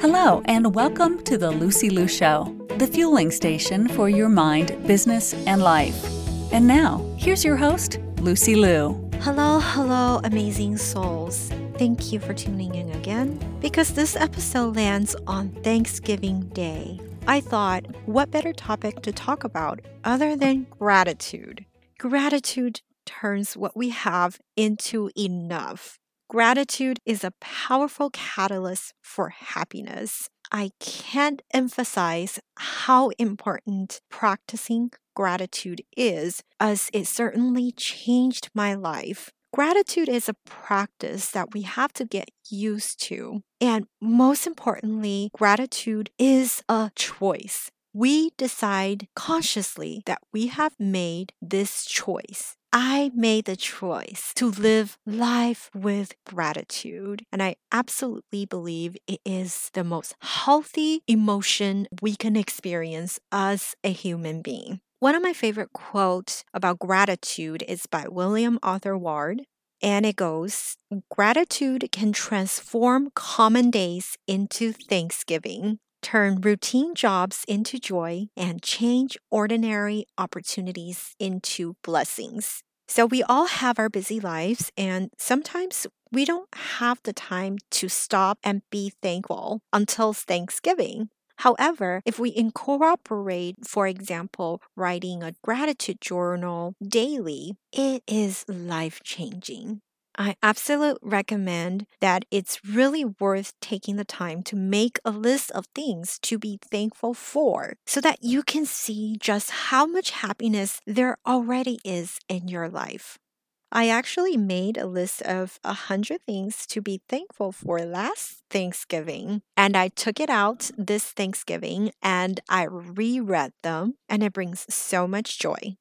Hello, and welcome to the Lucy Liu Show, the fueling station for your mind, business, and life. And now, here's your host, Lucy Liu. Hello, hello, amazing souls. Thank you for tuning in again because this episode lands on Thanksgiving Day. I thought, what better topic to talk about other than gratitude? Gratitude turns what we have into enough. Gratitude is a powerful catalyst for happiness. I can't emphasize how important practicing gratitude is, as it certainly changed my life. Gratitude is a practice that we have to get used to. And most importantly, gratitude is a choice. We decide consciously that we have made this choice. I made the choice to live life with gratitude. And I absolutely believe it is the most healthy emotion we can experience as a human being. One of my favorite quotes about gratitude is by William Arthur Ward. And it goes Gratitude can transform common days into thanksgiving, turn routine jobs into joy, and change ordinary opportunities into blessings. So, we all have our busy lives, and sometimes we don't have the time to stop and be thankful until Thanksgiving. However, if we incorporate, for example, writing a gratitude journal daily, it is life changing. I absolutely recommend that it's really worth taking the time to make a list of things to be thankful for so that you can see just how much happiness there already is in your life. I actually made a list of a hundred things to be thankful for last Thanksgiving, and I took it out this Thanksgiving and I reread them, and it brings so much joy.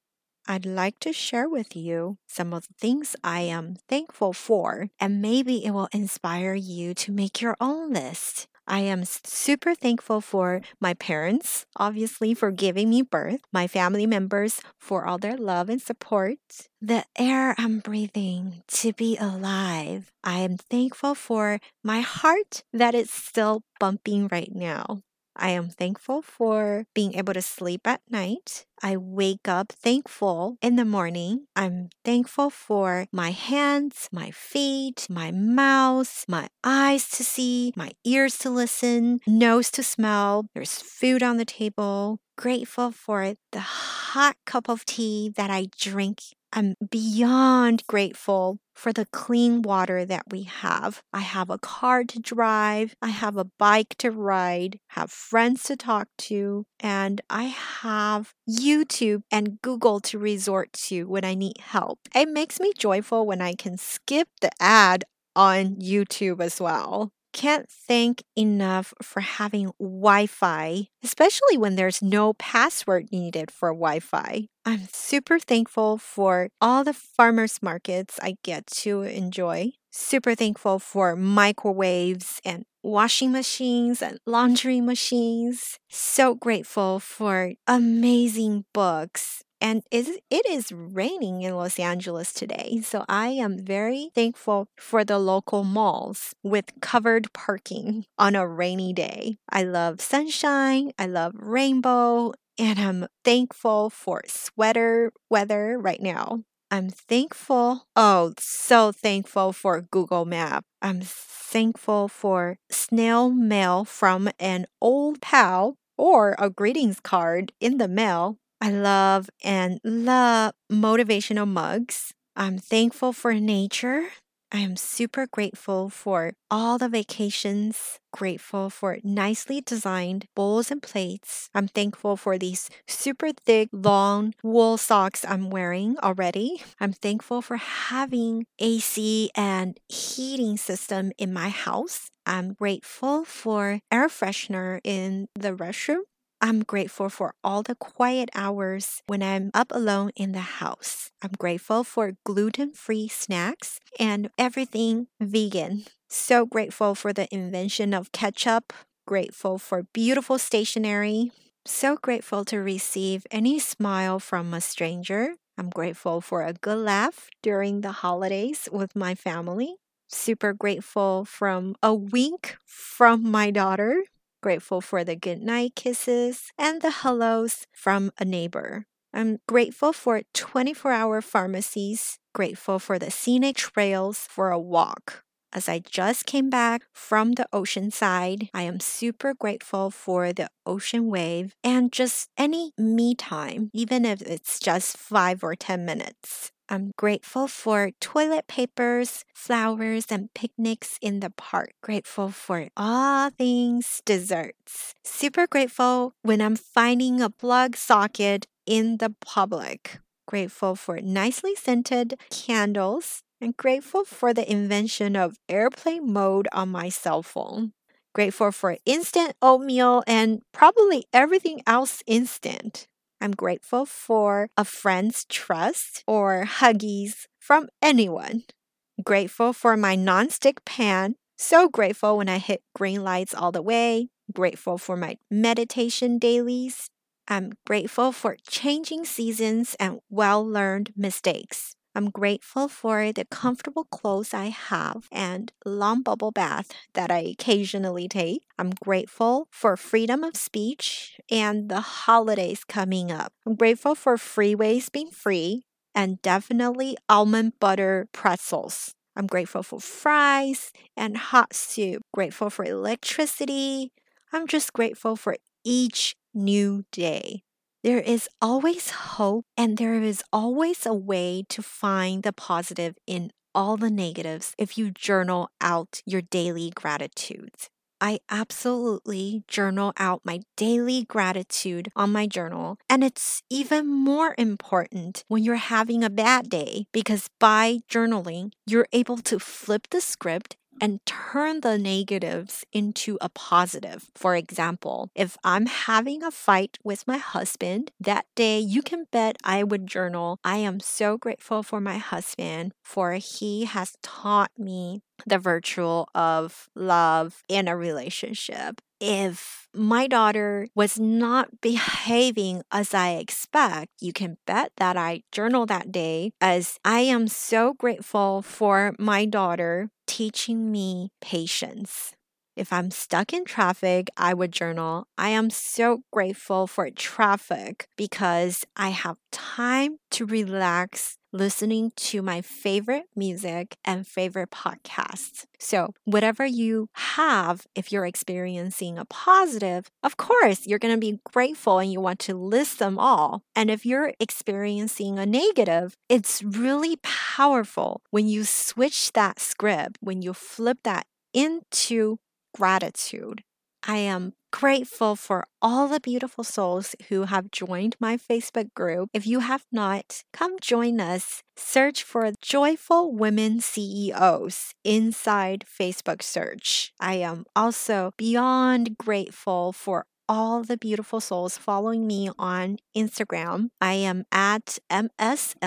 I'd like to share with you some of the things I am thankful for, and maybe it will inspire you to make your own list. I am super thankful for my parents, obviously, for giving me birth, my family members for all their love and support, the air I'm breathing to be alive. I am thankful for my heart that it's still bumping right now. I am thankful for being able to sleep at night. I wake up thankful in the morning. I'm thankful for my hands, my feet, my mouth, my eyes to see, my ears to listen, nose to smell. There's food on the table. Grateful for the hot cup of tea that I drink I'm beyond grateful for the clean water that we have. I have a car to drive, I have a bike to ride, have friends to talk to, and I have YouTube and Google to resort to when I need help. It makes me joyful when I can skip the ad on YouTube as well can't thank enough for having Wi Fi, especially when there's no password needed for Wi Fi. I'm super thankful for all the farmers markets I get to enjoy. Super thankful for microwaves and washing machines and laundry machines. So grateful for amazing books and it is raining in Los Angeles today. So I am very thankful for the local malls with covered parking on a rainy day. I love sunshine, I love rainbow, and I'm thankful for sweater weather right now. I'm thankful, oh, so thankful for Google Map. I'm thankful for snail mail from an old pal or a greetings card in the mail I love and love motivational mugs. I'm thankful for nature. I am super grateful for all the vacations, grateful for nicely designed bowls and plates. I'm thankful for these super thick, long wool socks I'm wearing already. I'm thankful for having AC and heating system in my house. I'm grateful for air freshener in the restroom. I'm grateful for all the quiet hours when I'm up alone in the house. I'm grateful for gluten free snacks and everything vegan. So grateful for the invention of ketchup. Grateful for beautiful stationery. So grateful to receive any smile from a stranger. I'm grateful for a good laugh during the holidays with my family. super grateful from a wink from my daughter. Grateful for the goodnight kisses and the hellos from a neighbor. I'm grateful for 24 hour pharmacies, grateful for the scenic trails for a walk. As I just came back from the ocean side, I am super grateful for the ocean wave and just any me time, even if it's just five or 10 minutes. I'm grateful for toilet papers, flowers, and picnics in the park. Grateful for all things desserts. Super grateful when I'm finding a plug socket in the public. Grateful for nicely scented candles and grateful for the invention of airplane mode on my cell phone. Grateful for instant oatmeal and probably everything else instant. I'm grateful for a friend's trust or huggies from anyone. Grateful for my nonstick pan. So grateful when I hit green lights all the way. Grateful for my meditation dailies. I'm grateful for changing seasons and well learned mistakes. I'm grateful for the comfortable clothes I have and long bubble bath that I occasionally take. I'm grateful for freedom of speech and the holidays coming up. I'm grateful for freeways being free and definitely almond butter pretzels. I'm grateful for fries and hot soup. Grateful for electricity. I'm just grateful for each new day. There is always hope, and there is always a way to find the positive in all the negatives if you journal out your daily gratitudes. I absolutely journal out my daily gratitude on my journal. And it's even more important when you're having a bad day because by journaling, you're able to flip the script and turn the negatives into a positive. For example, if I'm having a fight with my husband, that day you can bet I would journal, I am so grateful for my husband, for he has taught me the virtue of love in a relationship if my daughter was not behaving as I expect, you can bet that I journal that day as I am so grateful for my daughter teaching me patience. If I'm stuck in traffic, I would journal. I am so grateful for traffic because I have time to relax listening to my favorite music and favorite podcasts. So, whatever you have, if you're experiencing a positive, of course, you're going to be grateful and you want to list them all. And if you're experiencing a negative, it's really powerful when you switch that script, when you flip that into gratitude. I am grateful for all the beautiful souls who have joined my Facebook group. If you have not, come join us. Search for Joyful Women CEOs inside Facebook search. I am also beyond grateful for all the beautiful souls following me on Instagram. I am at MSLUCYLIU.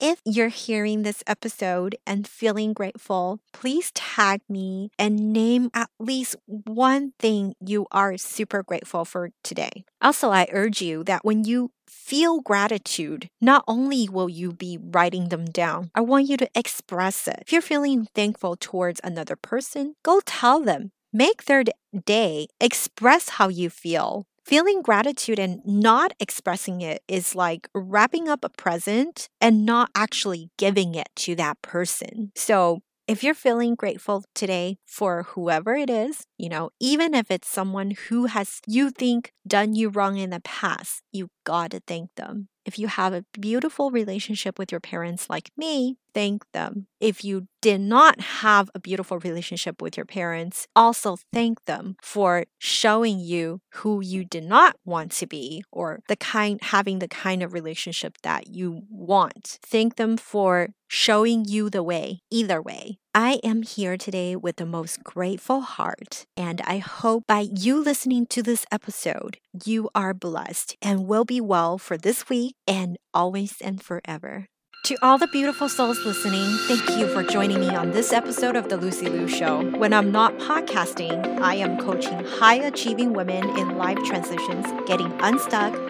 If you're hearing this episode and feeling grateful, please tag me and name at least one thing you are super grateful for today. Also, I urge you that when you feel gratitude, not only will you be writing them down, I want you to express it. If you're feeling thankful towards another person, go tell them. Make their day, express how you feel. Feeling gratitude and not expressing it is like wrapping up a present and not actually giving it to that person. So, if you're feeling grateful today for whoever it is, you know, even if it's someone who has you think done you wrong in the past, you got to thank them. If you have a beautiful relationship with your parents like me, thank them. If you did not have a beautiful relationship with your parents, also thank them for showing you who you did not want to be or the kind having the kind of relationship that you want. Thank them for showing you the way either way. I am here today with the most grateful heart, and I hope by you listening to this episode, you are blessed and will be well for this week and always and forever. To all the beautiful souls listening, thank you for joining me on this episode of The Lucy Liu Show. When I'm not podcasting, I am coaching high achieving women in life transitions, getting unstuck,